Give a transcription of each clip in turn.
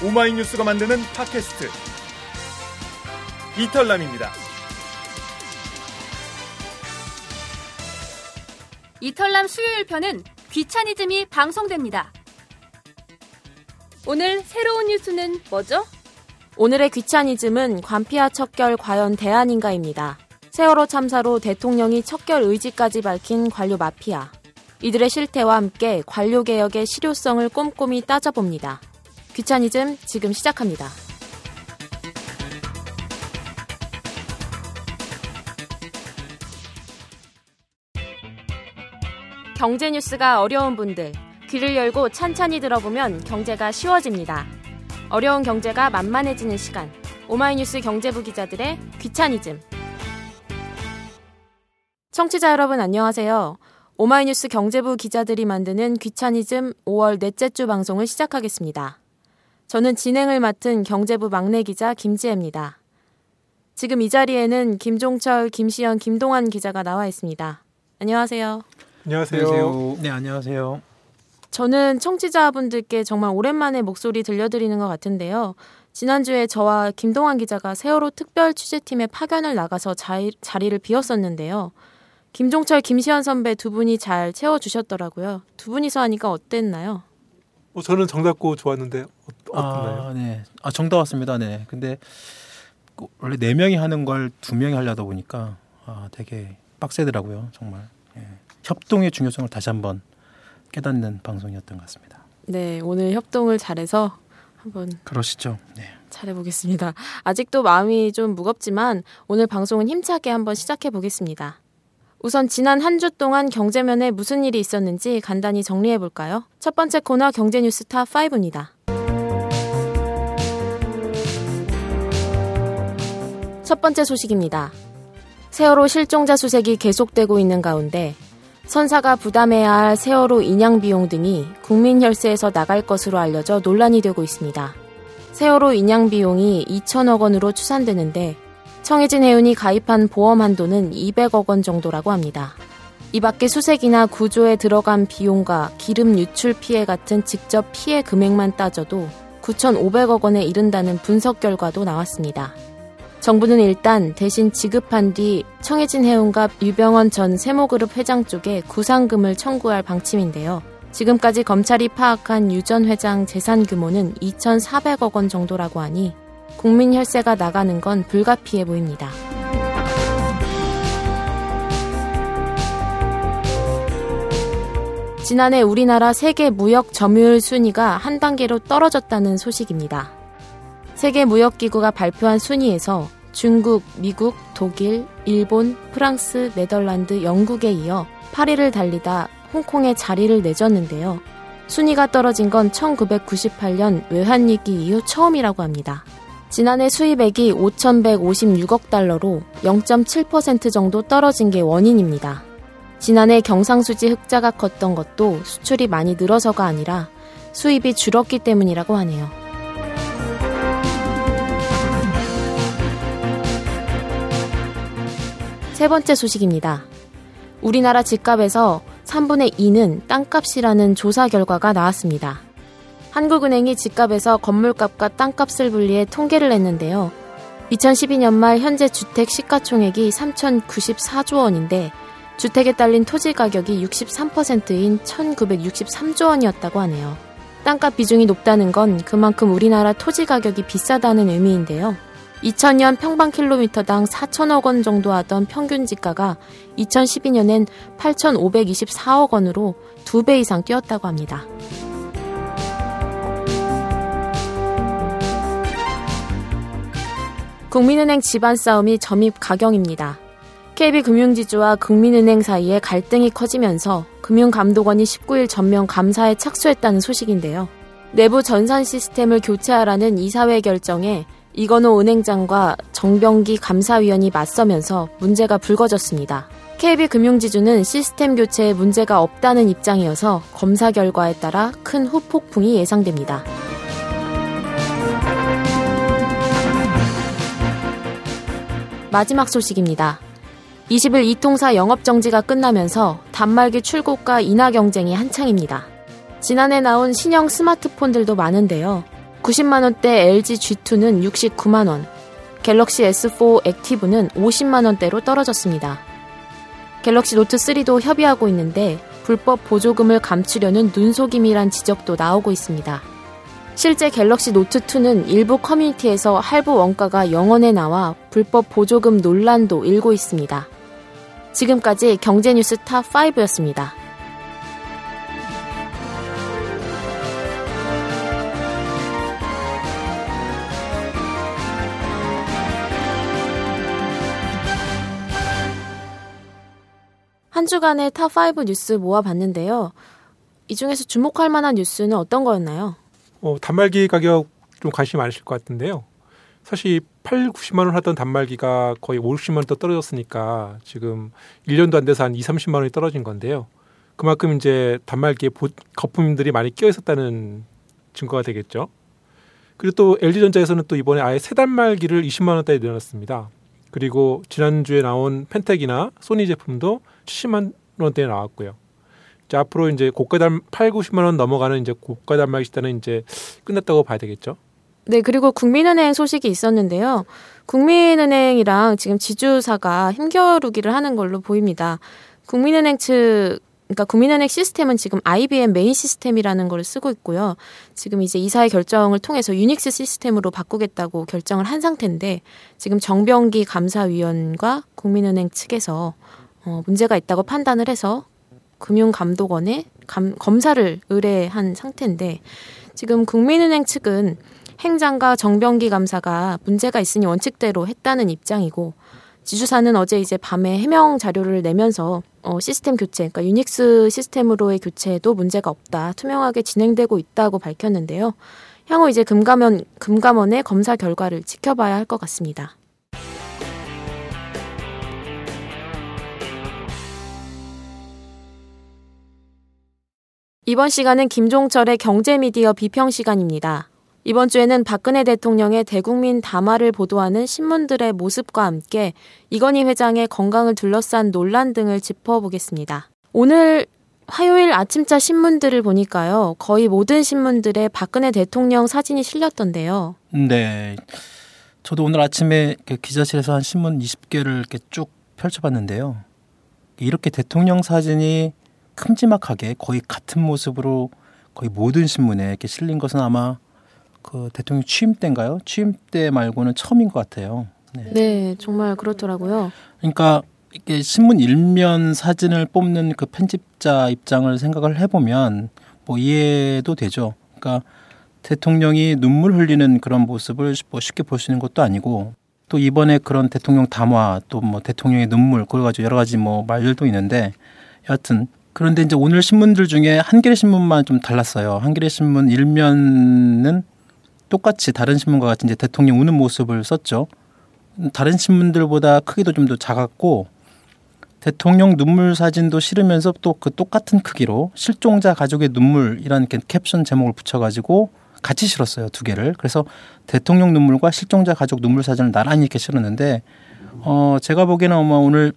오마이뉴스가 만드는 팟캐스트 이털남입니다. 이털남 수요일 편은 귀차니즘이 방송됩니다. 오늘 새로운 뉴스는 뭐죠? 오늘의 귀차니즘은 관피아 척결 과연 대안인가입니다. 세월호 참사로 대통령이 척결 의지까지 밝힌 관료 마피아. 이들의 실태와 함께 관료 개혁의 실효성을 꼼꼼히 따져봅니다. 귀차니즘 지금 시작합니다. 경제 뉴스가 어려운 분들, 귀를 열고 찬찬히 들어보면 경제가 쉬워집니다. 어려운 경제가 만만해지는 시간. 오마이뉴스 경제부 기자들의 귀차니즘. 청취자 여러분 안녕하세요. 오마이뉴스 경제부 기자들이 만드는 귀차니즘 5월 넷째 주 방송을 시작하겠습니다. 저는 진행을 맡은 경제부 막내 기자 김지혜입니다. 지금 이 자리에는 김종철, 김시연, 김동환 기자가 나와 있습니다. 안녕하세요. 안녕하세요. 네, 안녕하세요. 저는 청취자분들께 정말 오랜만에 목소리 들려드리는 것 같은데요. 지난주에 저와 김동환 기자가 세월호 특별 취재팀의 파견을 나가서 자리, 자리를 비웠었는데요. 김종철, 김시현 선배 두 분이 잘 채워주셨더라고요. 두 분이서 하니까 어땠나요? 어, 저는 정답고 좋았는데 어, 떤가요 아, 네. 아, 정답 왔습니다. 네. 근데 원래 네 명이 하는 걸 두 명이 하려다 보니까 아, 되게 빡세더라고요. 정말. 예. 협동의 중요성을 다시 한번 깨닫는 방송이었던 것 같습니다. 네, 오늘 협동을 잘해서 한번 그러시죠. 네. 잘해보겠습니다. 아직도 마음이 좀 무겁지만 오늘 방송은 힘차게 한번 시작해 보겠습니다. 우선 지난 한 주 동안 경제면에 무슨 일이 있었는지 간단히 정리해 볼까요? 첫 번째 코너 경제뉴스 탑 5입니다. 첫 번째 소식입니다. 세월호 실종자 수색이 계속되고 있는 가운데 선사가 부담해야 할 세월호 인양 비용 등이 국민 혈세에서 나갈 것으로 알려져 논란이 되고 있습니다. 세월호 인양 비용이 2천억 원으로 추산되는데 청해진 해운이 가입한 보험 한도는 200억 원 정도라고 합니다. 이 밖에 수색이나 구조에 들어간 비용과 기름 유출 피해 같은 직접 피해 금액만 따져도 9,500억 원에 이른다는 분석 결과도 나왔습니다. 정부는 일단 대신 지급한 뒤 청해진 해운과 유병원 전 세모그룹 회장 쪽에 구상금을 청구할 방침인데요. 지금까지 검찰이 파악한 유 전 회장 재산 규모는 2,400억 원 정도라고 하니 국민 혈세가 나가는 건 불가피해 보입니다. 지난해 우리나라 세계 무역 점유율 순위가 한 단계로 떨어졌다는 소식입니다. 세계 무역기구가 발표한 순위에서 중국, 미국, 독일, 일본, 프랑스, 네덜란드, 영국에 이어 8위를 달리다 홍콩에 자리를 내줬는데요. 순위가 떨어진 건 1998년 외환위기 이후 처음이라고 합니다. 지난해 수입액이 5,156억 달러로 0.7% 정도 떨어진 게 원인입니다. 지난해 경상수지 흑자가 컸던 것도 수출이 많이 늘어서가 아니라 수입이 줄었기 때문이라고 하네요. 세 번째 소식입니다. 우리나라 집값에서 3분의 2는 땅값이라는 조사 결과가 나왔습니다. 한국은행이 집값에서 건물값과 땅값을 분리해 통계를 냈는데요. 2012년 말 현재 주택 시가총액이 3,094조 원인데 주택에 딸린 토지 가격이 63%인 1,963조 원이었다고 하네요. 땅값 비중이 높다는 건 그만큼 우리나라 토지 가격이 비싸다는 의미인데요. 2000년 평방킬로미터당 4천억 원 정도 하던 평균 지가가 2012년엔 8,524억 원으로 2배 이상 뛰었다고 합니다. 국민은행 집안 싸움이 점입 가경입니다. KB금융지주와 국민은행 사이에 갈등이 커지면서 금융감독원이 19일 전면 감사에 착수했다는 소식인데요. 내부 전산 시스템을 교체하라는 이사회 결정에 이건호 은행장과 정병기 감사위원이 맞서면서 문제가 불거졌습니다. KB금융지주는 시스템 교체에 문제가 없다는 입장이어서 검사 결과에 따라 큰 후폭풍이 예상됩니다. 마지막 소식입니다. 20일 이통사 영업정지가 끝나면서 단말기 출고가 인하 경쟁이 한창입니다. 지난해 나온 신형 스마트폰들도 많은데요. 90만 원대 LG G2는 69만 원, 갤럭시 S4 액티브는 50만 원대로 떨어졌습니다. 갤럭시 노트 3도 협의하고 있는데 불법 보조금을 감추려는 눈속임이란 지적도 나오고 있습니다. 실제 갤럭시 노트 2는 일부 커뮤니티에서 할부 원가가 영 원에 나와 불법 보조금 논란도 일고 있습니다. 지금까지 경제뉴스 탑5였습니다. 한 주간의 탑5 뉴스 모아봤는데요. 이 중에서 주목할 만한 뉴스는 어떤 거였나요? 어, 단말기 가격 좀 관심 많으실 것 같은데요. 사실 8, 90만 원 하던 단말기가 거의 5, 60만 원더 떨어졌으니까 지금 1년도 안 돼서 한 2, 30만 원이 떨어진 건데요. 그만큼 이제 단말기에 보, 거품들이 많이 끼어 있었다는 증거가 되겠죠. 그리고 또 LG전자에서는 또 이번에 아예 새 단말기를 20만 원대에 내놨습니다. 그리고 지난주에 나온 펜텍이나 소니 제품도 70만 원대에 나왔고요. 이제 앞으로 이제 고가 단 8, 90만 원 넘어가는 이제 고가 단말 시대는 이제 끝났다고 봐야 되겠죠. 네, 그리고 국민은행 소식이 있었는데요. 국민은행이랑 지금 지주사가 힘겨루기를 하는 걸로 보입니다. 국민은행 측 그러니까 국민은행 시스템은 지금 IBM 메인 시스템이라는 걸 쓰고 있고요. 지금 이제 이사의 결정을 통해서 유닉스 시스템으로 바꾸겠다고 결정을 한 상태인데 지금 정병기 감사위원과 국민은행 측에서 어, 문제가 있다고 판단을 해서 금융감독원에 감, 검사를 의뢰한 상태인데 지금 국민은행 측은 행장과 정병기 감사가 문제가 있으니 원칙대로 했다는 입장이고 지주사는 어제 이제 밤에 해명 자료를 내면서 어, 시스템 교체, 그러니까 유닉스 시스템으로의 교체에도 문제가 없다, 투명하게 진행되고 있다고 밝혔는데요. 향후 이제 금감원 금감원의 검사 결과를 지켜봐야 할 것 같습니다. 이번 시간은 김종철의 경제미디어 비평 시간입니다. 이번 주에는 박근혜 대통령의 대국민 담화를 보도하는 신문들의 모습과 함께 이건희 회장의 건강을 둘러싼 논란 등을 짚어보겠습니다. 오늘 화요일 아침자 신문들을 보니까요. 거의 모든 신문들에 박근혜 대통령 사진이 실렸던데요. 네. 저도 오늘 아침에 그 기자실에서 한 신문 20개를 이렇게 쭉 펼쳐봤는데요. 이렇게 대통령 사진이 큼지막하게 거의 같은 모습으로 거의 모든 신문에 이렇게 실린 것은 아마 그 대통령 취임 때인가요? 취임 때 말고는 처음인 것 같아요. 네, 네 정말 그렇더라고요. 그러니까 이게 신문 일면 사진을 뽑는 그 편집자 입장을 생각을 해보면 뭐 이해도 되죠. 그러니까 대통령이 눈물 흘리는 그런 모습을 뭐 쉽게 볼 수 있는 것도 아니고 또 이번에 그런 대통령 담화 또 뭐 대통령의 눈물 그래 가지고 여러 가지 뭐 말들도 있는데 여하튼 그런데 이제 오늘 신문들 중에 한겨레 신문만 좀 달랐어요. 한겨레 신문 일면은 똑같이 다른 신문과 같이 이제 대통령 우는 모습을 썼죠. 다른 신문들보다 크기도 좀 더 작았고 대통령 눈물 사진도 실으면서 또 그 똑같은 크기로 실종자 가족의 눈물이라는 캡션 제목을 붙여가지고 같이 실었어요 두 개를. 그래서 대통령 눈물과 실종자 가족 눈물 사진을 나란히 이렇게 실었는데 어 제가 보기에는 아마 오늘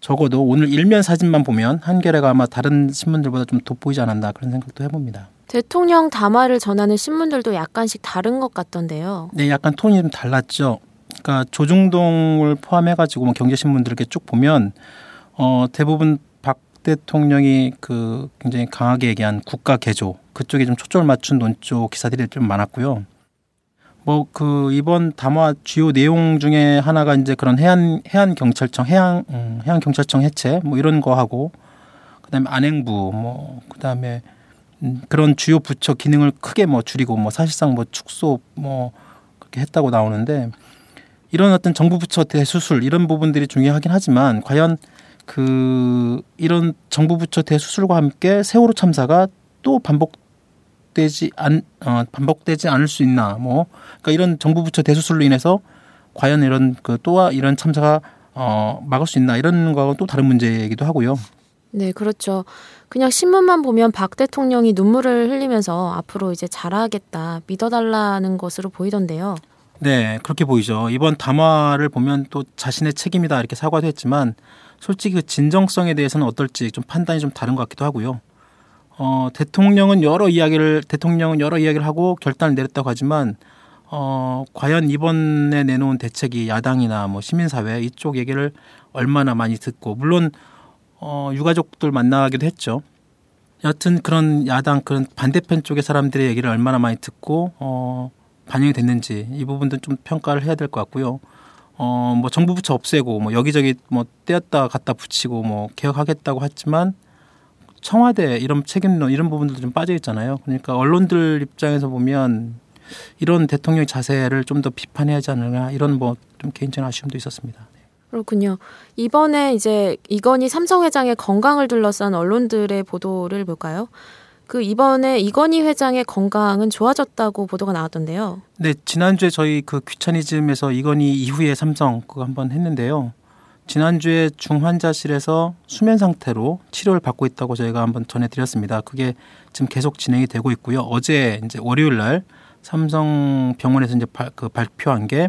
적어도 오늘 일면 사진만 보면 한겨레가 아마 다른 신문들보다 좀 돋보이지 않았나 그런 생각도 해봅니다. 대통령 담화를 전하는 신문들도 약간씩 다른 것 같던데요. 네, 약간 톤이 좀 달랐죠. 그러니까 조중동을 포함해가지고 뭐 경제신문들 이렇게 쭉 보면 어, 대부분 박 대통령이 그 굉장히 강하게 얘기한 국가 개조 그쪽에 좀 초점을 맞춘 논조 기사들이 좀 많았고요. 뭐 그 이번 담화 주요 내용 중에 하나가 이제 그런 해안 해안 경찰청 해양 음, 해양 경찰청 해체 뭐 이런 거 하고 그다음에 안행부 뭐 그다음에 음, 그런 주요 부처 기능을 크게 뭐 줄이고 뭐 사실상 뭐 축소 뭐 그렇게 했다고 나오는데 이런 어떤 정부 부처 대수술 이런 부분들이 중요하긴 하지만 과연 그 이런 정부 부처 대수술과 함께 세월호 참사가 또 반복 되지 않 어, 반복되지 않을 수 있나 뭐 그러니까 이런 정부 부처 대수술로 인해서 과연 이런 그 또한 이런 참사가 어 막을 수 있나 이런 거하고 또 다른 문제이기도 하고요. 네, 그렇죠. 그냥 신문만 보면 박 대통령이 눈물을 흘리면서 앞으로 이제 잘하겠다, 믿어달라는 것으로 보이던데요. 네, 그렇게 보이죠. 이번 담화를 보면 또 자신의 책임이다 이렇게 사과도 했지만 솔직히 그 진정성에 대해서는 어떨지 좀 판단이 좀 다른 것 같기도 하고요. 어, 대통령은 여러 이야기를 대통령은 여러 이야기를 하고 결단을 내렸다고 하지만 어, 과연 이번에 내놓은 대책이 야당이나 뭐 시민사회 이쪽 얘기를 얼마나 많이 듣고 물론 어, 유가족들 만나기도 했죠. 여튼 그런 야당 그런 반대편 쪽의 사람들의 얘기를 얼마나 많이 듣고 어, 반영이 됐는지 이 부분도 좀 평가를 해야 될 것 같고요. 어, 뭐 정부 부처 없애고 뭐 여기저기 뭐 떼었다 갖다 붙이고 뭐 개혁하겠다고 했지만 청와대 이런 책임론 이런 부분들도 좀 빠져 있잖아요. 그러니까 언론들 입장에서 보면 이런 대통령 자세를 좀 더 비판해야 하지 않느냐 이런 뭐 좀 개인적인 아쉬움도 있었습니다. 그렇군요. 이번에 이제 이건희 삼성 회장의 건강을 둘러싼 언론들의 보도를 볼까요? 그 이번에 이건희 회장의 건강은 좋아졌다고 보도가 나왔던데요. 네, 지난주에 저희 그 귀차니즘에서 이건희 이후에 삼성 그거 한번 했는데요. 지난주에 중환자실에서 수면 상태로 치료를 받고 있다고 저희가 한번 전해드렸습니다. 그게 지금 계속 진행이 되고 있고요. 어제 이제 월요일 날 삼성 병원에서 이제 발, 그 발표한 게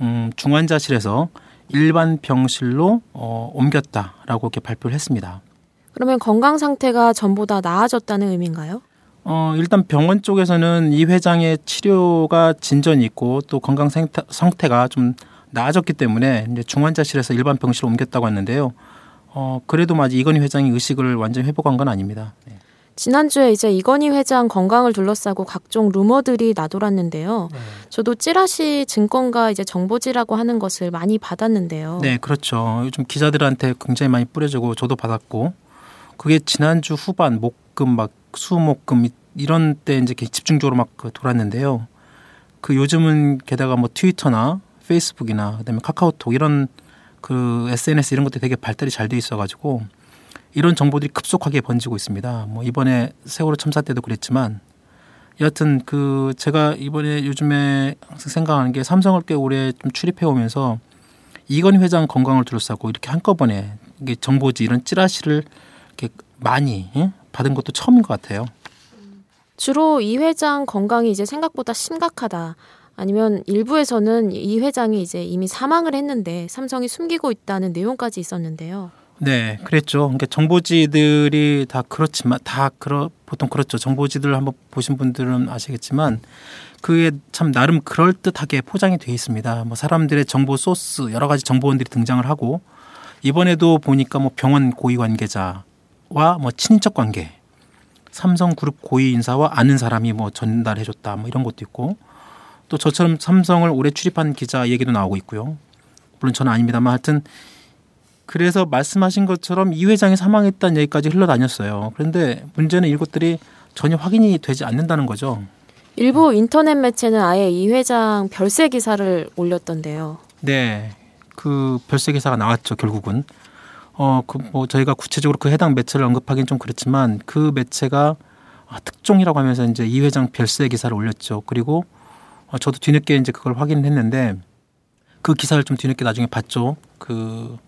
음, 중환자실에서 일반 병실로 어, 옮겼다라고 이렇게 발표를 했습니다. 그러면 건강 상태가 전보다 나아졌다는 의미인가요? 어, 일단 병원 쪽에서는 이 회장의 치료가 진전이 있고 또 건강 상태, 상태가 좀 나아졌기 때문에 이제 중환자실에서 일반 병실로 옮겼다고 했는데요. 어, 그래도 아직 이건희 회장이 의식을 완전히 회복한 건 아닙니다. 네. 지난주에 이제 이건희 회장 건강을 둘러싸고 각종 루머들이 나돌았는데요. 네. 저도 찌라시 증권가 이제 정보지라고 하는 것을 많이 받았는데요. 네, 그렇죠. 요즘 기자들한테 굉장히 많이 뿌려주고 저도 받았고 그게 지난주 후반 목금 막 수목금 이런 때 이제 집중적으로 막그 돌았는데요. 그 요즘은 게다가 뭐 트위터나 페이스북이나 그다음에 카카오톡 이런 그 SNS 이런 것들이 되게 발달이 잘 돼 있어가지고 이런 정보들이 급속하게 번지고 있습니다. 뭐 이번에 세월호 참사 때도 그랬지만 여하튼 그 제가 이번에 요즘에 항상 생각하는 게 삼성을 꽤 오래 좀 출입해 오면서 이건희 회장 건강을 둘러싸고 이렇게 한꺼번에 이게 정보지 이런 찌라시를 이렇게 많이 예? 받은 것도 처음인 것 같아요. 주로 이 회장 건강이 이제 생각보다 심각하다. 아니면 일부에서는 이 회장이 이제 이미 사망을 했는데 삼성이 숨기고 있다는 내용까지 있었는데요. 네, 그랬죠. 그러니까 정보지들이 다 그렇지만 다 그러 보통 그렇죠. 정보지들 한번 보신 분들은 아시겠지만 그게 참 나름 그럴 듯하게 포장이 돼 있습니다. 뭐 사람들의 정보 소스 여러 가지 정보원들이 등장을 하고 이번에도 보니까 뭐 병원 고위 관계자와 뭐 친인척 관계, 삼성그룹 고위 인사와 아는 사람이 뭐 전달해줬다 뭐 이런 것도 있고 또 저처럼 삼성을 오래 출입한 기자 얘기도 나오고 있고요. 물론 저는 아닙니다만 하여튼 그래서 말씀하신 것처럼 이 회장이 사망했다는 얘기까지 흘러다녔어요. 그런데 문제는 이것들이 전혀 확인이 되지 않는다는 거죠. 일부 인터넷 매체는 아예 이 회장 별세 기사를 올렸던데요. 네. 그 별세 기사가 나왔죠, 결국은. 어, 그 뭐 저희가 구체적으로 그 해당 매체를 언급하기는 좀 그렇지만 그 매체가 아, 특종이라고 하면서 이제 이 회장 별세 기사를 올렸죠. 그리고 어, 저도 뒤늦게 이제 그걸 확인을 했는데 그 기사를 좀 뒤늦게 나중에 봤죠. 그,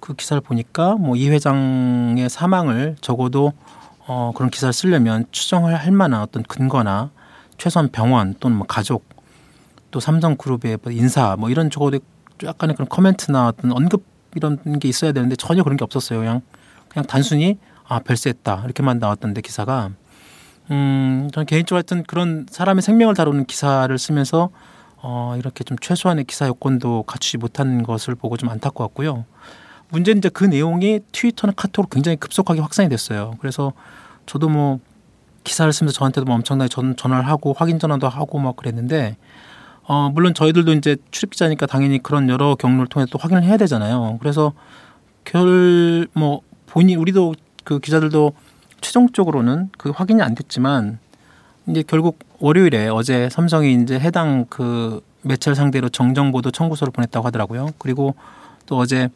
그 기사를 보니까 뭐 이 회장의 사망을 적어도 어, 그런 기사를 쓰려면 추정을 할 만한 어떤 근거나 최소한 병원 또는 뭐 가족 또 삼성그룹의 뭐 인사 뭐 이런 적어도 약간의 그런 코멘트나 어떤 언급 이런 게 있어야 되는데 전혀 그런 게 없었어요. 그냥 그냥 단순히 아 별세했다 이렇게만 나왔던데 기사가 음 저는 개인적으로 하여튼 그런 사람의 생명을 다루는 기사를 쓰면서 어 이렇게 좀 최소한의 기사 요건도 갖추지 못한 것을 보고 좀 안타까웠고요. 문제는 이제 그 내용이 트위터나 카톡으로 굉장히 급속하게 확산이 됐어요. 그래서 저도 뭐 기사를 쓰면서 저한테도 뭐 엄청나게 전, 전화를 하고 확인 전화도 하고 막 그랬는데 어 물론 저희들도 이제 출입 기자니까 당연히 그런 여러 경로를 통해 또 확인을 해야 되잖아요. 그래서 결 뭐 본인 우리도 그 기자들도 최종적으로는 그 확인이 안 됐지만 이제 결국 월요일에 어제 삼성이 이제 해당 그 매체를 상대로 정정 보도 청구서를 보냈다고 하더라고요. 그리고 또 어제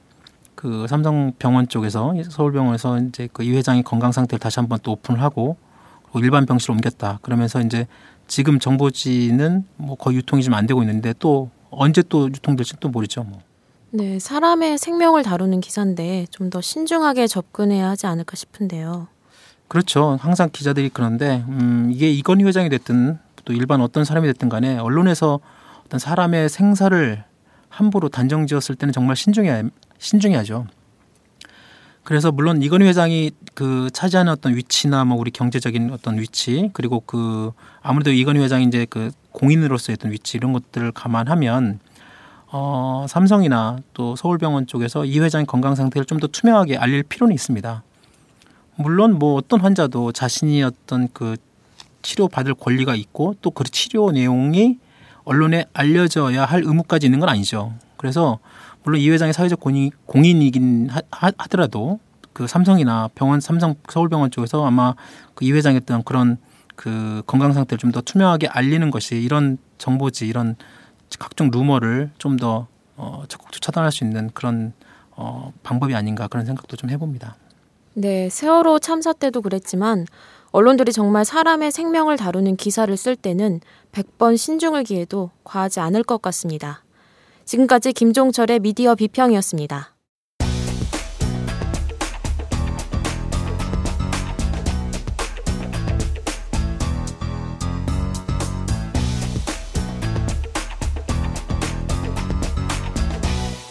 그 삼성병원 쪽에서 서울병원에서 이제 그 이 회장의 건강 상태를 다시 한번 또 오픈을 하고 일반 병실로 옮겼다. 그러면서 이제 지금 정보지는 뭐 거의 유통이 좀 안 되고 있는데 또 언제 또 유통될지 또 모르죠. 뭐. 네, 사람의 생명을 다루는 기사인데 좀 더 신중하게 접근해야 하지 않을까 싶은데요. 그렇죠. 항상 기자들이 그런데 음, 이게 이건희 회장이 됐든 또 일반 어떤 사람이 됐든 간에 언론에서 어떤 사람의 생사를 함부로 단정지었을 때는 정말 신중해야 신중해야죠. 그래서 물론 이건희 회장이 그 차지하는 어떤 위치나 뭐 우리 경제적인 어떤 위치 그리고 그 아무래도 이건희 회장이 이제 그 공인으로서의 어떤 위치 이런 것들을 감안하면 어 삼성이나 또 서울병원 쪽에서 이 회장의 건강 상태를 좀 더 투명하게 알릴 필요는 있습니다. 물론 뭐 어떤 환자도 자신이 어떤 그 치료 받을 권리가 있고 또 그 치료 내용이 언론에 알려져야 할 의무까지 있는 건 아니죠. 그래서 물론 이 회장이 사회적 공인, 공인이긴 하, 하더라도 그 삼성이나 병원 삼성 서울병원 쪽에서 아마 그 이 회장의 어떤 그런 그 건강 상태를 좀 더 투명하게 알리는 것이 이런 정보지 이런 각종 루머를 좀 더 어, 적극적으로 차단할 수 있는 그런 어, 방법이 아닌가 그런 생각도 좀 해봅니다. 네, 세월호 참사 때도 그랬지만 언론들이 정말 사람의 생명을 다루는 기사를 쓸 때는 100번 신중을 기해도 과하지 않을 것 같습니다. 지금까지 김종철의 미디어 비평이었습니다.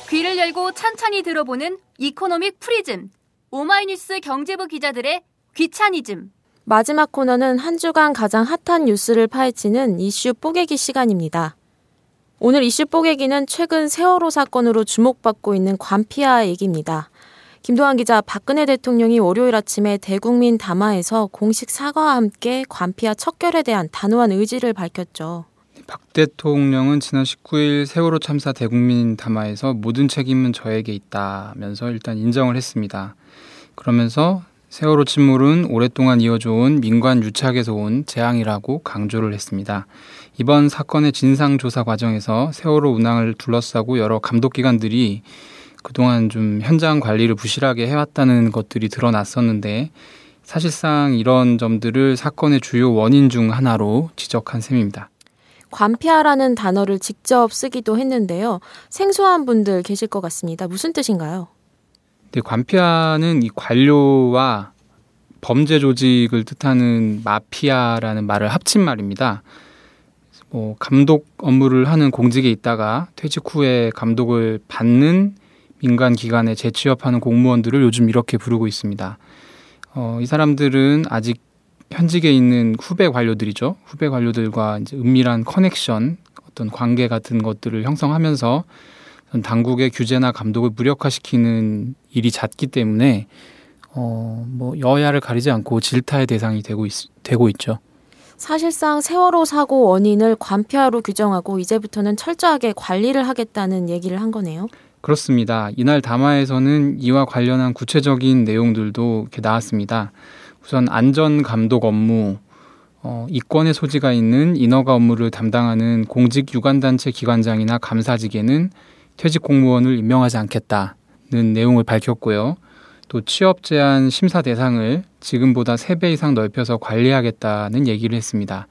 귀를 열고 찬찬히 들어보는 economic 프리즘. 오마이뉴스 경제부 기자들의 귀차니즘. 마지막 코너는 한 주간 가장 핫한 뉴스를 파헤치는 이슈 뽀개기 시간입니다. 오늘 이슈 뽀개기는 최근 세월호 사건으로 주목받고 있는 관피아 얘기입니다. 김도환 기자, 박근혜 대통령이 월요일 아침에 대국민 담화에서 공식 사과와 함께 관피아 척결에 대한 단호한 의지를 밝혔죠. 박 대통령은 지난 19일 세월호 참사 대국민 담화에서 모든 책임은 저에게 있다면서 일단 인정을 했습니다. 그러면서 세월호 침몰은 오랫동안 이어져온 민관 유착에서 온 재앙이라고 강조를 했습니다. 이번 사건의 진상조사 과정에서 세월호 운항을 둘러싸고 여러 감독기관들이 그동안 좀 현장 관리를 부실하게 해왔다는 것들이 드러났었는데 사실상 이런 점들을 사건의 주요 원인 중 하나로 지적한 셈입니다. 관피아라는 단어를 직접 쓰기도 했는데요. 생소한 분들 계실 것 같습니다. 무슨 뜻인가요? 네, 관피아는 이 관료와 범죄 조직을 뜻하는 마피아라는 말을 합친 말입니다. 뭐 감독 업무를 하는 공직에 있다가 퇴직 후에 감독을 받는 민간 기관에 재취업하는 공무원들을 요즘 이렇게 부르고 있습니다. 어, 이 사람들은 아직 현직에 있는 후배 관료들이죠. 후배 관료들과 이제 은밀한 커넥션, 어떤 관계 같은 것들을 형성하면서 당국의 규제나 감독을 무력화시키는 일이 잦기 때문에 어, 뭐 여야를 가리지 않고 질타의 대상이 되고 있, 되고 있죠. 사실상 세월호 사고 원인을 관폐하로 규정하고 이제부터는 철저하게 관리를 하겠다는 얘기를 한 거네요. 그렇습니다. 이날 담화에서는 이와 관련한 구체적인 내용들도 이렇게 나왔습니다. 우선 안전 감독 업무, 어, 이권의 소지가 있는 인허가 업무를 담당하는 공직 유관단체 기관장이나 감사직에는 퇴직 공무원을 임명하지 않겠다는 내용을 밝혔고요. 또 취업 제한 심사 대상을 지금보다 세배 이상 넓혀서 관리하겠다는 얘기를 했습니다.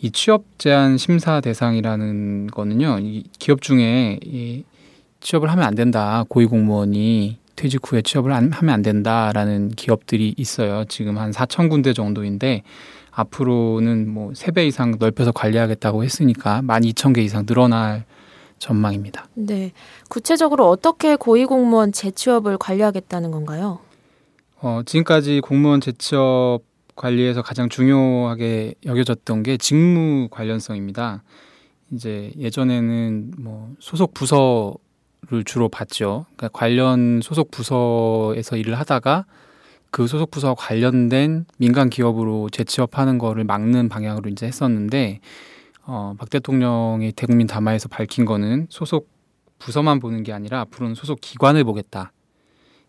이 취업 제한 심사 대상이라는 거는요, 이 기업 중에 이 취업을 하면 안 된다. 고위공무원이 퇴직 후에 취업을 하면 안 된다라는 기업들이 있어요. 지금 한 4천 군데 정도인데 앞으로는 뭐세배 이상 넓혀서 관리하겠다고 했으니까 12,000개 이상 늘어날 전망입니다. 네. 구체적으로 어떻게 고위공무원 재취업을 관리하겠다는 건가요? 어, 지금까지 공무원 재취업 관리에서 가장 중요하게 여겨졌던 게 직무 관련성입니다. 이제 예전에는 뭐 소속 부서를 주로 봤죠. 그러니까 관련 소속 부서에서 일을 하다가 그 소속 부서와 관련된 민간 기업으로 재취업하는 거를 막는 방향으로 이제 했었는데 어, 박 대통령이 대국민 담화에서 밝힌 거는 소속 부서만 보는 게 아니라 앞으로는 소속 기관을 보겠다.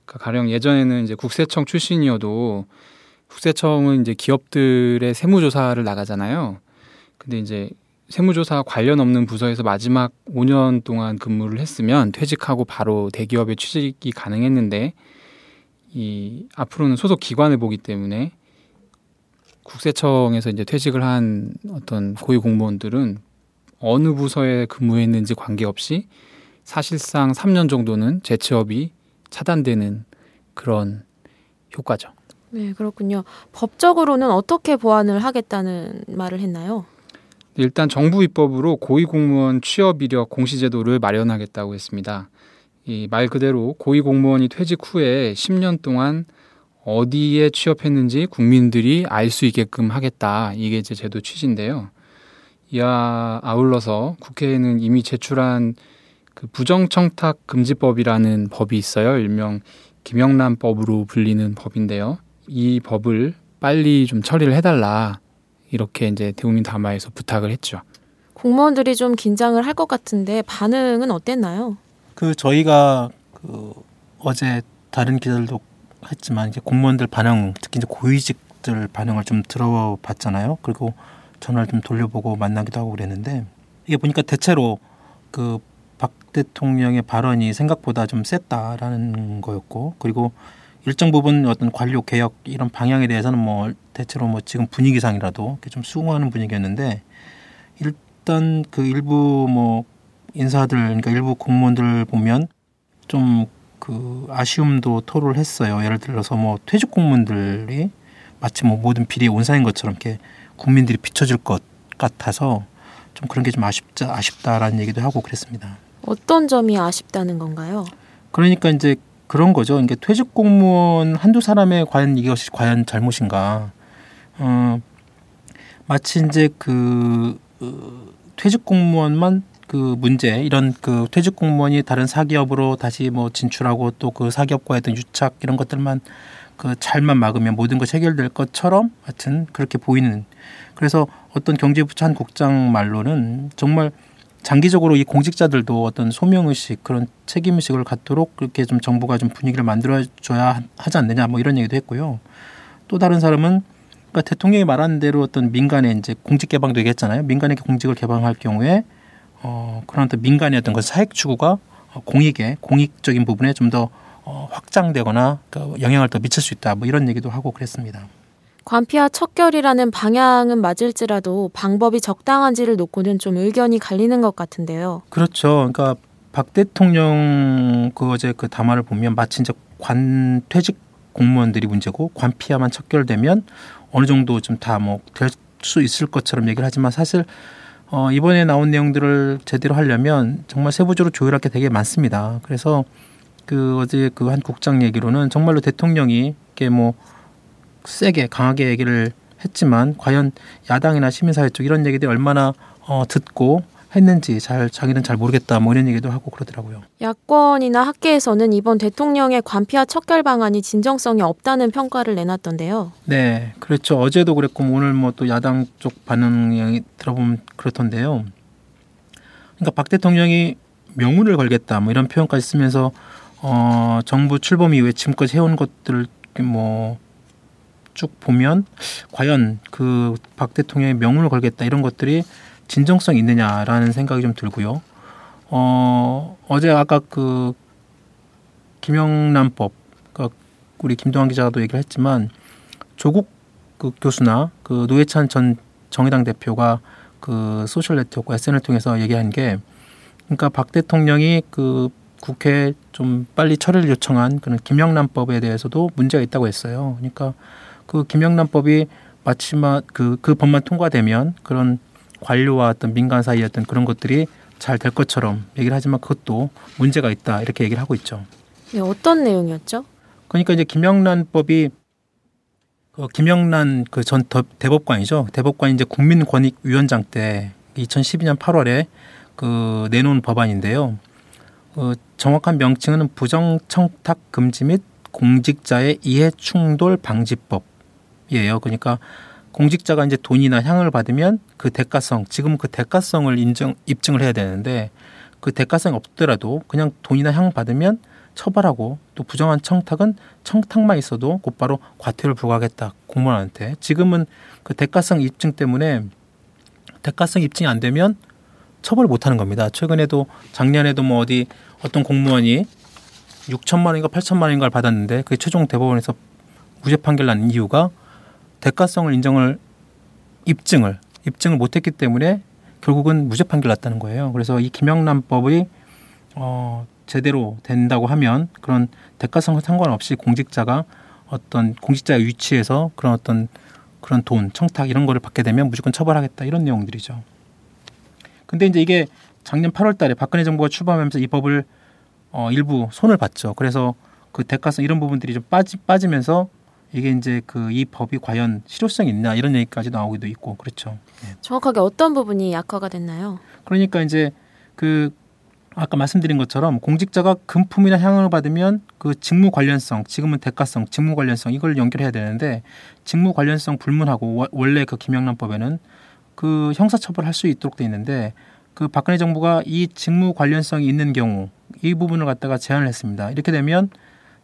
그러니까 가령 예전에는 이제 국세청 출신이어도 국세청은 이제 기업들의 세무조사를 나가잖아요. 근데 이제 세무조사 관련 없는 부서에서 마지막 5년 동안 근무를 했으면 퇴직하고 바로 대기업에 취직이 가능했는데 이 앞으로는 소속 기관을 보기 때문에 국세청에서 이제 퇴직을 한 어떤 고위 공무원들은 어느 부서에 근무했는지 관계없이 사실상 3년 정도는 재취업이 차단되는 그런 효과죠. 네, 그렇군요. 법적으로는 어떻게 보완을 하겠다는 말을 했나요? 일단 정부 입법으로 고위공무원 취업 이력 공시제도를 마련하겠다고 했습니다. 이 말 그대로 고위 공무원이 퇴직 후에 10년 동안 어디에 취업했는지 국민들이 알 수 있게끔 하겠다. 이게 이제 제도 취지인데요. 이와 아울러서 국회에는 이미 제출한 그 부정청탁 금지법이라는 법이 있어요. 일명 김영란법으로 불리는 법인데요. 이 법을 빨리 좀 처리를 해달라 이렇게 이제 대국민 담화에서 부탁을 했죠. 공무원들이 좀 긴장을 할 것 같은데 반응은 어땠나요? 그 저희가 그 어제 다른 기자들도 했지만 이제 공무원들 반응 특히 이제 고위직들 반응을 좀 들어봤잖아요. 그리고 전화를 좀 돌려보고 만나기도 하고 그랬는데 이게 보니까 대체로 그 박 대통령의 발언이 생각보다 좀 셌다라는 거였고 그리고 일정 부분 어떤 관료 개혁 이런 방향에 대해서는 뭐 대체로 뭐 지금 분위기상이라도 좀 수긍하는 분위기였는데 일단 그 일부 뭐 인사들 그러니까 일부 공무원들 보면 좀 그 아쉬움도 토로를 했어요. 예를 들어서 뭐 퇴직 공무원들이 마치 뭐 모든 비리에 온사인 것처럼 이렇게 국민들이 비춰질 것 같아서 좀 그런 게 좀 아쉽다 아쉽다라는 얘기도 하고 그랬습니다. 어떤 점이 아쉽다는 건가요? 그러니까 이제 그런 거죠. 이게 퇴직 공무원 한두 사람의 과연 이것이 과연 잘못인가? 어, 마치 이제 그 어, 퇴직 공무원만 그 문제 이런 그 퇴직 공무원이 다른 사기업으로 다시 뭐 진출하고 또 그 사기업과의 어떤 유착 이런 것들만 그 잘만 막으면 모든 것이 해결될 것처럼 하여튼 그렇게 보이는 그래서 어떤 경제부처 한 국장 말로는 정말 장기적으로 이 공직자들도 어떤 소명의식 그런 책임의식을 갖도록 그렇게 좀 정부가 좀 분위기를 만들어줘야 하지 않느냐 뭐 이런 얘기도 했고요. 또 다른 사람은 그러니까 대통령이 말한 대로 어떤 민간의 이제 공직 개방도 얘기했잖아요. 민간에게 공직을 개방할 경우에 어, 그런 어떤 민간의 어떤 그 사익 추구가 공익에 공익적인 부분에 좀더 어, 확장되거나 그 영향을 더 미칠 수 있다. 뭐 이런 얘기도 하고 그랬습니다. 관피와 척결이라는 방향은 맞을지라도 방법이 적당한지를 놓고는 좀 의견이 갈리는 것 같은데요. 그렇죠. 그러니까 박 대통령 그 어제 그 담화를 보면 마치 이제 관 퇴직 공무원들이 문제고 관피아만 척결되면 어느 정도 좀 다 뭐 될 수 있을 것처럼 얘기를 하지만 사실 어 이번에 나온 내용들을 제대로 하려면 정말 세부적으로 조율할 게 되게 많습니다. 그래서 그 어제 그 한 국장 얘기로는 정말로 대통령이 이게 뭐 세게 강하게 얘기를 했지만 과연 야당이나 시민사회 쪽 이런 얘기들이 얼마나 어 듣고 했는지 잘 자기는 잘 모르겠다 뭐 이런 얘기도 하고 그러더라고요. 야권이나 학계에서는 이번 대통령의 관피와 척결 방안이 진정성이 없다는 평가를 내놨던데요. 네, 그렇죠. 어제도 그랬고 오늘 뭐 또 야당 쪽 반응이 들어보면 그렇던데요. 그러니까 박 대통령이 명운을 걸겠다 뭐 이런 표현까지 쓰면서 어 정부 출범 이후에 지금까지 해온 것들을 뭐 쭉 보면 과연 그 박 대통령의 명운을 걸겠다 이런 것들이 진정성 있느냐라는 생각이 좀 들고요. 어, 어제 아까 그 김영란법, 그 우리 김동환 기자도 얘기를 했지만 조국 그 교수나 그 노회찬 전 정의당 대표가 그 소셜 네트워크 SN을 통해서 얘기한 게 그러니까 박 대통령이 그 국회에 좀 빨리 처리를 요청한 그런 김영란법에 대해서도 문제가 있다고 했어요. 그러니까 그 김영란법이 마치마 그, 그 법만 통과되면 그런 관료와 어떤 민간 사이의 어떤 그런 것들이 잘 될 것처럼 얘기를 하지만 그것도 문제가 있다 이렇게 얘기를 하고 있죠. 네, 어떤 내용이었죠? 그러니까 이제 김영란법이 그 김영란 그 전 대법관이죠. 대법관이 이제 국민권익위원장 때 2012년 8월에 그 내놓은 법안인데요. 그 정확한 명칭은 부정청탁 금지 및 공직자의 이해 충돌 방지법이에요. 그러니까 공직자가 이제 돈이나 향을 받으면 그 대가성, 지금 그 대가성을 인정, 입증을 해야 되는데 그 대가성이 없더라도 그냥 돈이나 향 받으면 처벌하고 또 부정한 청탁은 청탁만 있어도 곧바로 과태료를 부과하겠다 공무원한테 지금은 그 대가성 입증 때문에 대가성 입증이 안 되면 처벌을 못 하는 겁니다. 최근에도 작년에도 뭐 어디 어떤 공무원이 6천만 원인가 8천만 원인가를 받았는데 그게 최종 대법원에서 무죄 판결 난 이유가 대가성을 인정을 입증을 입증을 못했기 때문에 결국은 무죄 판결 났다는 거예요. 그래서 이 김영란법이 어 제대로 된다고 하면 그런 대가성 상관없이 공직자가 어떤 공직자의 위치에서 그런 어떤 그런 돈, 청탁 이런 거를 받게 되면 무조건 처벌하겠다 이런 내용들이죠. 근데 이제 이게 작년 8월 달에 박근혜 정부가 출범하면서 이 법을 어, 일부 손을 봤죠. 그래서 그 대가성 이런 부분들이 좀 빠지, 빠지면서 이게 이제 그 이 법이 과연 실효성이 있나 이런 얘기까지 나오기도 있고 그렇죠. 네. 정확하게 어떤 부분이 약화가 됐나요? 그러니까 이제 그 아까 말씀드린 것처럼 공직자가 금품이나 향응을 받으면 그 직무 관련성, 지금은 대가성, 직무 관련성 이걸 연결해야 되는데 직무 관련성 불문하고 원래 그 김영란법에는 그 형사처벌할 수 있도록 돼 있는데 그 박근혜 정부가 이 직무 관련성이 있는 경우 이 부분을 갖다가 제한을 했습니다. 이렇게 되면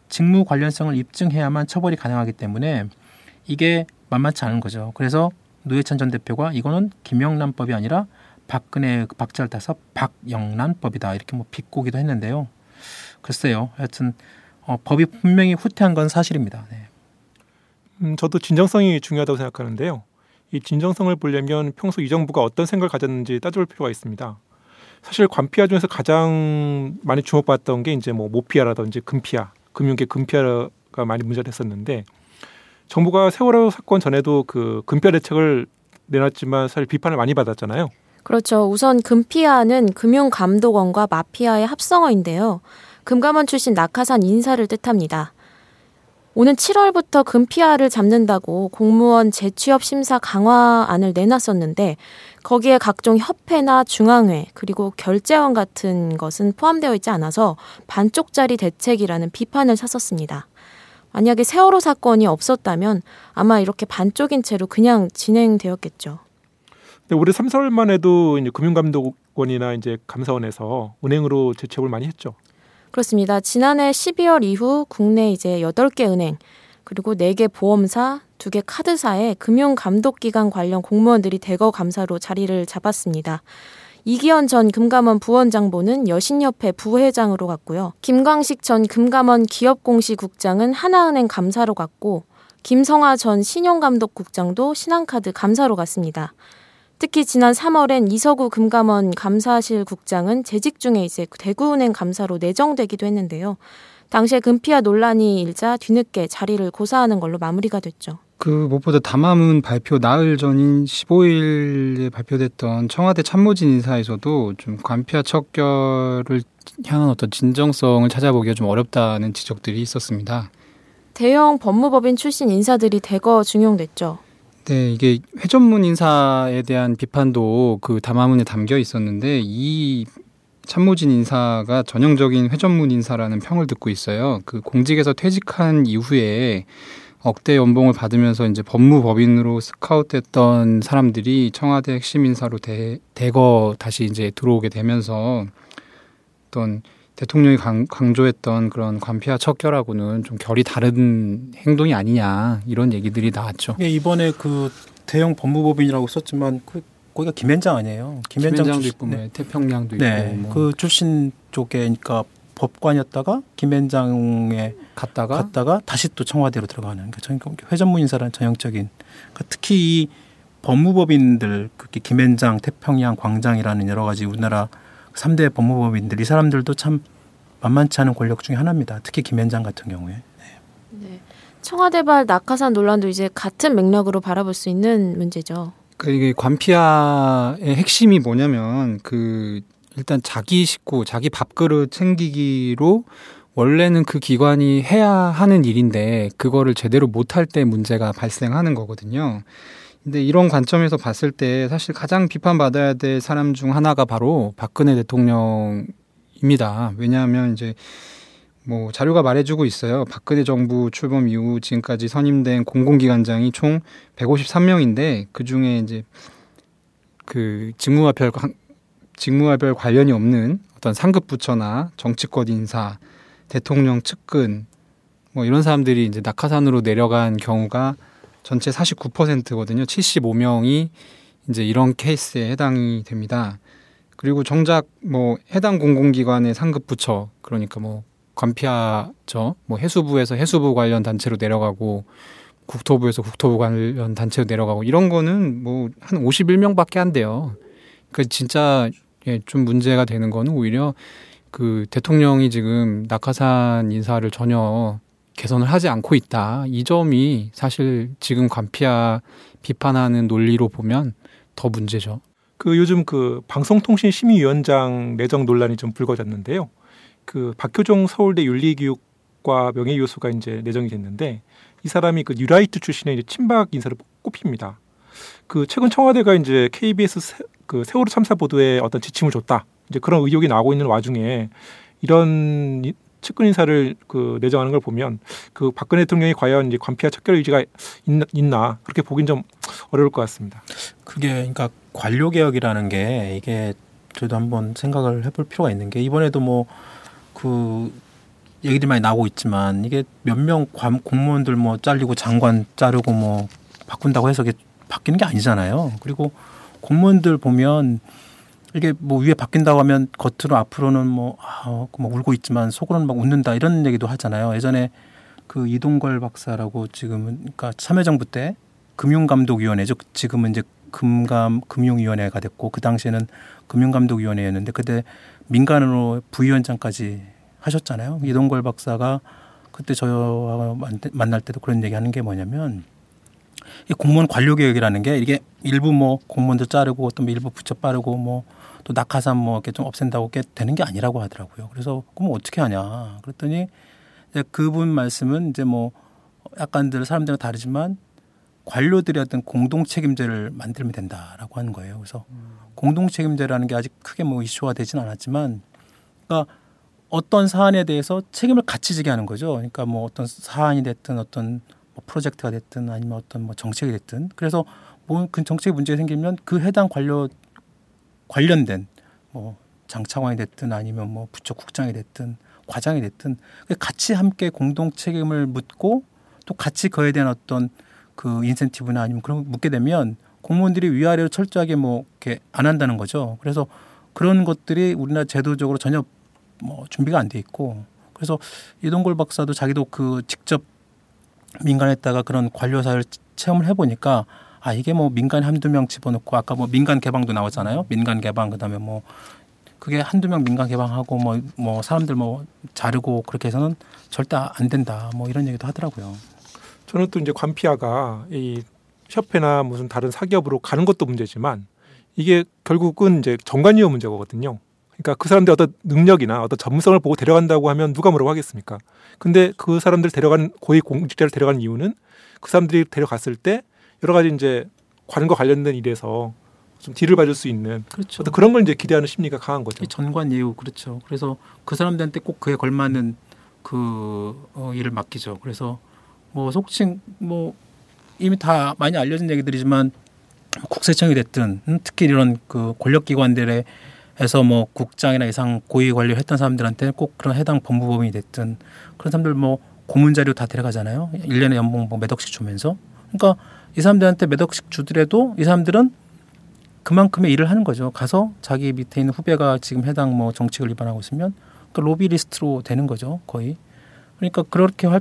직무 관련성을 입증해야만 처벌이 가능하기 때문에 이게 만만치 않은 거죠. 그래서 노회찬 전 대표가 이거는 김영란법이 아니라 박근혜 그 박자를 따서 박영란법이다 이렇게 뭐 비꼬기도 했는데요. 글쎄요. 하여튼 어, 법이 분명히 후퇴한 건 사실입니다. 네. 음, 저도 진정성이 중요하다고 생각하는데요. 이 진정성을 보려면 평소 이 정부가 어떤 생각을 가졌는지 따져볼 필요가 있습니다. 사실 관피아 중에서 가장 많이 주목받았던 게 이제 뭐 모피아라든지 금피아, 금융계 금피아가 많이 문제가 됐었는데 정부가 세월호 사건 전에도 그 금피아 대책을 내놨지만 사실 비판을 많이 받았잖아요. 그렇죠. 우선 금피아는 금융감독원과 마피아의 합성어인데요. 금감원 출신 낙하산 인사를 뜻합니다. 오는 7월부터 금피아를 잡는다고 공무원 재취업 심사 강화안을 내놨었는데 거기에 각종 협회나 중앙회 그리고 결재원 같은 것은 포함되어 있지 않아서 반쪽짜리 대책이라는 비판을 샀었습니다. 만약에 세월호 사건이 없었다면 아마 이렇게 반쪽인 채로 그냥 진행되었겠죠. 근데 올해 3, 4월만 해도 이제 금융감독원이나 이제 감사원에서 은행으로 재취업을 많이 했죠. 그렇습니다. 지난해 12월 이후 국내 이제 8개 은행 그리고 4개 보험사, 2개 카드사의 금융감독기관 관련 공무원들이 대거 감사로 자리를 잡았습니다. 이기현 전 금감원 부원장보는 여신협회 부회장으로 갔고요. 김광식 전 금감원 기업공시국장은 하나은행 감사로 갔고 김성화 전 신용감독국장도 신한카드 감사로 갔습니다. 특히 지난 3월엔 이서구 금감원 감사실 국장은 재직 중에 이제 대구은행 감사로 내정되기도 했는데요. 당시에 금피아 논란이 일자 뒤늦게 자리를 고사하는 걸로 마무리가 됐죠. 그 무엇보다 담화문 발표 나흘 전인 15일에 발표됐던 청와대 참모진 인사에서도 좀 관피아 척결을 향한 어떤 진정성을 찾아보기가 좀 어렵다는 지적들이 있었습니다. 대형 법무법인 출신 인사들이 대거 중용됐죠. 네, 이게 회전문 인사에 대한 비판도 그 담화문에 담겨 있었는데 이 참모진 인사가 전형적인 회전문 인사라는 평을 듣고 있어요. 그 공직에서 퇴직한 이후에 억대 연봉을 받으면서 이제 법무법인으로 스카웃됐던 사람들이 청와대 핵심 인사로 대, 대거 다시 이제 들어오게 되면서 어떤 대통령이 강, 조했던 그런 관피와 척결하고는 좀 결이 다른 행동이 아니냐 이런 얘기들이 나왔죠. 예, 이번에 그 대형 법무법인이라고 썼지만 그 거기가 김현장 아니에요? 김현장 도 있고 네. 태평양도 네. 있고 뭐. 그 출신 쪽에 그러니까 법관이었다가 김현장에 갔다가 갔다가 다시 또 청와대로 들어가는 그 그러니까 회전문 인사라는 전형적인 그러니까 특히 이 법무법인들 그게 김현장, 태평양, 광장이라는 여러 가지 우리나라 3대 법무법인들 이 사람들도 참 만만치 않은 권력 중의 하나입니다. 특히 김현장 같은 경우에. 네. 네. 청와대발 낙하산 논란도 이제 같은 맥락으로 바라볼 수 있는 문제죠. 그 이게 관피아의 핵심이 뭐냐면 그 일단 자기 식구, 자기 밥그릇 챙기기로 원래는 그 기관이 해야 하는 일인데 그거를 제대로 못할 때 문제가 발생하는 거거든요. 근데 이런 관점에서 봤을 때 사실 가장 비판받아야 될 사람 중 하나가 바로 박근혜 대통령입니다. 왜냐하면 이제 뭐 자료가 말해주고 있어요. 박근혜 정부 출범 이후 지금까지 선임된 공공기관장이 총 153명인데 그 중에 이제 그 직무와 별 직무와 별 관련이 없는 어떤 상급 부처나 정치권 인사, 대통령 측근 뭐 이런 사람들이 이제 낙하산으로 내려간 경우가 전체 49%거든요. 75명이 이제 이런 케이스에 해당이 됩니다. 그리고 정작 뭐 해당 공공기관의 상급 부처 그러니까 뭐 관피아죠. 뭐 해수부에서 해수부 관련 단체로 내려가고 국토부에서 국토부 관련 단체로 내려가고 이런 거는 뭐 한 51명밖에 안 돼요. 그 진짜 예, 좀 문제가 되는 거는 오히려 그 대통령이 지금 낙하산 인사를 전혀 개선을 하지 않고 있다. 이 점이 사실 지금 관피아 비판하는 논리로 보면 더 문제죠. 그 요즘 그 방송통신심의위원장 내정 논란이 좀 불거졌는데요. 그 박효종 서울대 윤리교육과 명예교수가 이제 내정이 됐는데 이 사람이 그 뉴라이트 출신의 이제 친박 인사를 꼽힙니다. 그 최근 청와대가 이제 KBS 세, 그 세월호 참사 보도에 어떤 지침을 줬다. 이제 그런 의혹이 나오고 있는 와중에 이런 측근 인사를 그 내정하는 걸 보면 그 박근혜 대통령이 과연 이제 관피와 척결 의지가 있나, 있나 그렇게 보긴 좀 어려울 것 같습니다. 그게 그러니까 관료 개혁이라는 게 이게 저희도 한번 생각을 해볼 필요가 있는 게 이번에도 뭐 그 얘기들이 많이 나오고 있지만 이게 몇 명 공무원들 뭐 잘리고 장관 자르고 뭐 바꾼다고 해서 이게 바뀌는 게 아니잖아요. 그리고 공무원들 보면 이게 뭐 위에 바뀐다고 하면 겉으로 앞으로는 뭐, 아, 뭐 울고 있지만 속으로는 막 웃는다 이런 얘기도 하잖아요. 예전에 그 이동걸 박사라고 지금은 그러니까 참여정부 때 금융감독위원회죠. 지금은 이제 금감 금융위원회가 됐고 그 당시에는 금융감독위원회였는데 그때 민간으로 부위원장까지 하셨잖아요. 이동걸 박사가 그때 저와 만날 때도 그런 얘기 하는 게 뭐냐면 이 공무원 관료 개혁이라는 게 이게 일부 뭐 공무원들 자르고 또 일부 부처 빠르고 뭐 또 낙하산 뭐 이렇게 좀 없앤다고 게 되는 게 아니라고 하더라고요. 그래서 그럼 어떻게 하냐 그랬더니 이제 그분 말씀은 이제 뭐 약간들 사람들은 다르지만 관료들이 어떤 공동 책임제를 만들면 된다라고 하는 거예요. 그래서 음. 공동 책임제라는 게 아직 크게 뭐 이슈화 되진 않았지만 그러니까 어떤 사안에 대해서 책임을 같이 지게 하는 거죠. 그러니까 뭐 어떤 사안이 됐든 어떤 뭐 프로젝트가 됐든 아니면 어떤 뭐 정책이 됐든 그래서 뭐 그 정책 문제가 생기면 그 해당 관료 관련된 뭐 장차관이 됐든 아니면 뭐 부처 국장이 됐든 과장이 됐든 같이 함께 공동 책임을 묻고 또 같이 그에 대한 어떤 그 인센티브나 아니면 그런 거 묻게 되면 공무원들이 위아래로 철저하게 뭐 이렇게 안 한다는 거죠. 그래서 그런 것들이 우리나라 제도적으로 전혀 뭐 준비가 안 돼 있고 그래서 이동골 박사도 자기도 그 직접 민간에다가 그런 관료 사를 체험을 해보니까 아 이게 뭐 민간 한두 명 집어넣고 아까 뭐 민간 개방도 나왔잖아요. 민간 개방 그다음에 뭐 그게 한두 명 민간 개방하고 뭐뭐 뭐 사람들 뭐 자르고 그렇게 해서는 절대 안 된다. 뭐 이런 얘기도 하더라고요. 저는 또 이제 관피아가 이 협회나 무슨 다른 사기업으로 가는 것도 문제지만 이게 결국은 이제 정관이업 문제거든요. 그러니까 그 사람들 어떤 능력이나 어떤 전문성을 보고 데려간다고 하면 누가 뭐라고 하겠습니까? 근데 그 사람들 데려간 고위 공직자를 데려간 이유는 그 사람들이 데려갔을 때 여러 가지 이제 관과 관련된 일에서 좀 뒤를 봐줄 수 있는 그렇죠. 어떤 그런 걸 이제 기대하는 심리가 강한 거죠. 전관 예우 그렇죠. 그래서 그 사람들한테 꼭 그에 걸맞는 그 어, 일을 맡기죠. 그래서 뭐 속칭 뭐 이미 다 많이 알려진 얘기들이지만 국세청이 됐든 음, 특히 이런 그 권력기관들의 해서 뭐 국장이나 이상 고위 관료 했던 사람들한테 꼭 그런 해당 법무법인이 됐든 그런 사람들 뭐 고문 자료 다 데려가잖아요. 일년에 연봉 뭐몇 억씩 주면서. 그러니까 이 사람들한테 몇 억씩 주더라도 이 사람들은 그만큼의 일을 하는 거죠. 가서 자기 밑에 있는 후배가 지금 해당 뭐 정책을 위반하고 있으면 그 로비 리스트로 되는 거죠. 거의. 그러니까 그렇게 활,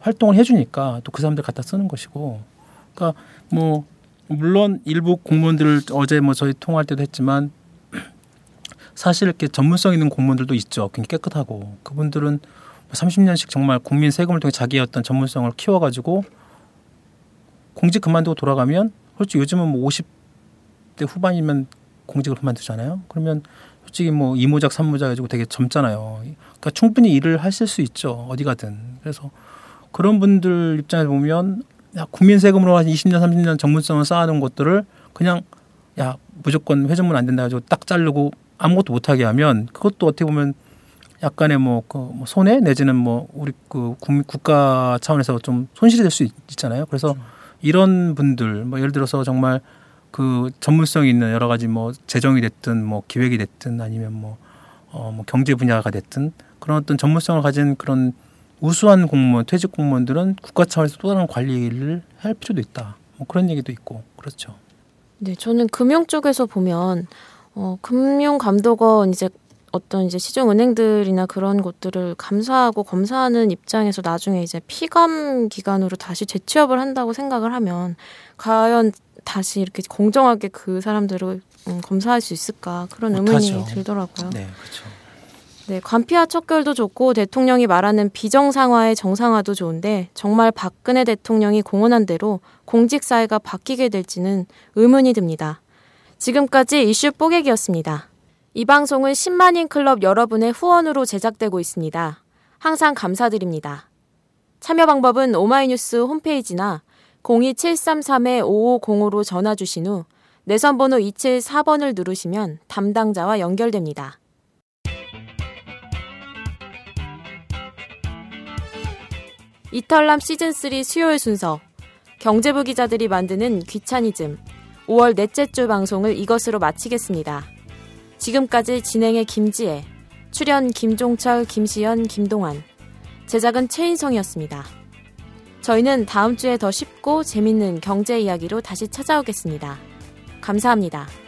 활동을 해 주니까 또 그 사람들 갖다 쓰는 것이고. 그러니까 뭐 물론 일부 공무원들 어제 뭐 저희 통화할 때도 했지만 사실 이렇게 전문성 있는 공무원들도 있죠. 굉장히 깨끗하고 그분들은 30년씩 정말 국민 세금을 통해 자기의 어떤 전문성을 키워가지고 공직 그만두고 돌아가면 솔직히 요즘은 뭐 50대 후반이면 공직을 그만두잖아요. 그러면 솔직히 뭐 이모작 삼모작 해가지고 되게 젊잖아요. 그러니까 충분히 일을 하실 수 있죠. 어디 가든. 그래서 그런 분들 입장에서 보면 야, 국민 세금으로 한 20년, 30년 전문성을 쌓아놓은 것들을 그냥 야 무조건 회전문 안 된다 가지고 딱 자르고 아무것도 못하게 하면 그것도 어떻게 보면 약간의 뭐, 그뭐 손해 내지는 뭐 우리 그 국가 차원에서 좀 손실이 될 수 있잖아요. 그래서 그렇죠. 이런 분들 뭐 예를 들어서 정말 그 전문성이 있는 여러 가지 뭐 재정이 됐든 뭐 기획이 됐든 아니면 뭐, 어, 뭐 경제 분야가 됐든 그런 어떤 전문성을 가진 그런 우수한 공무원, 퇴직 공무원들은 국가 차원에서 또 다른 관리를 할 필요도 있다. 뭐 그런 얘기도 있고 그렇죠. 네, 저는 금융 쪽에서 보면 어, 금융감독원 이제 어떤 이제 시중은행들이나 그런 곳들을 감사하고 검사하는 입장에서 나중에 이제 피감 기관으로 다시 재취업을 한다고 생각을 하면 과연 다시 이렇게 공정하게 그 사람들을 음, 검사할 수 있을까 그런 의문이 못하죠. 들더라고요. 네, 그렇죠. 네, 관피와 척결도 좋고 대통령이 말하는 비정상화의 정상화도 좋은데 정말 박근혜 대통령이 공언한 대로 공직 사회가 바뀌게 될지는 의문이 듭니다. 지금까지 이슈 뽀개기였습니다. 이 방송은 10만인 클럽 여러분의 후원으로 제작되고 있습니다. 항상 감사드립니다. 참여 방법은 오마이뉴스 홈페이지나 02733-5505로 전화 주신 후 내선 번호 274번을 누르시면 담당자와 연결됩니다. 이털남 시즌3 수요일 순서 경제부 기자들이 만드는 귀차니즘 5월 넷째 주 방송을 이것으로 마치겠습니다. 지금까지 진행의 김지혜, 출연 김종철, 김시연, 김동환, 제작은 최인성이었습니다. 저희는 다음 주에 더 쉽고 재밌는 경제 이야기로 다시 찾아오겠습니다. 감사합니다.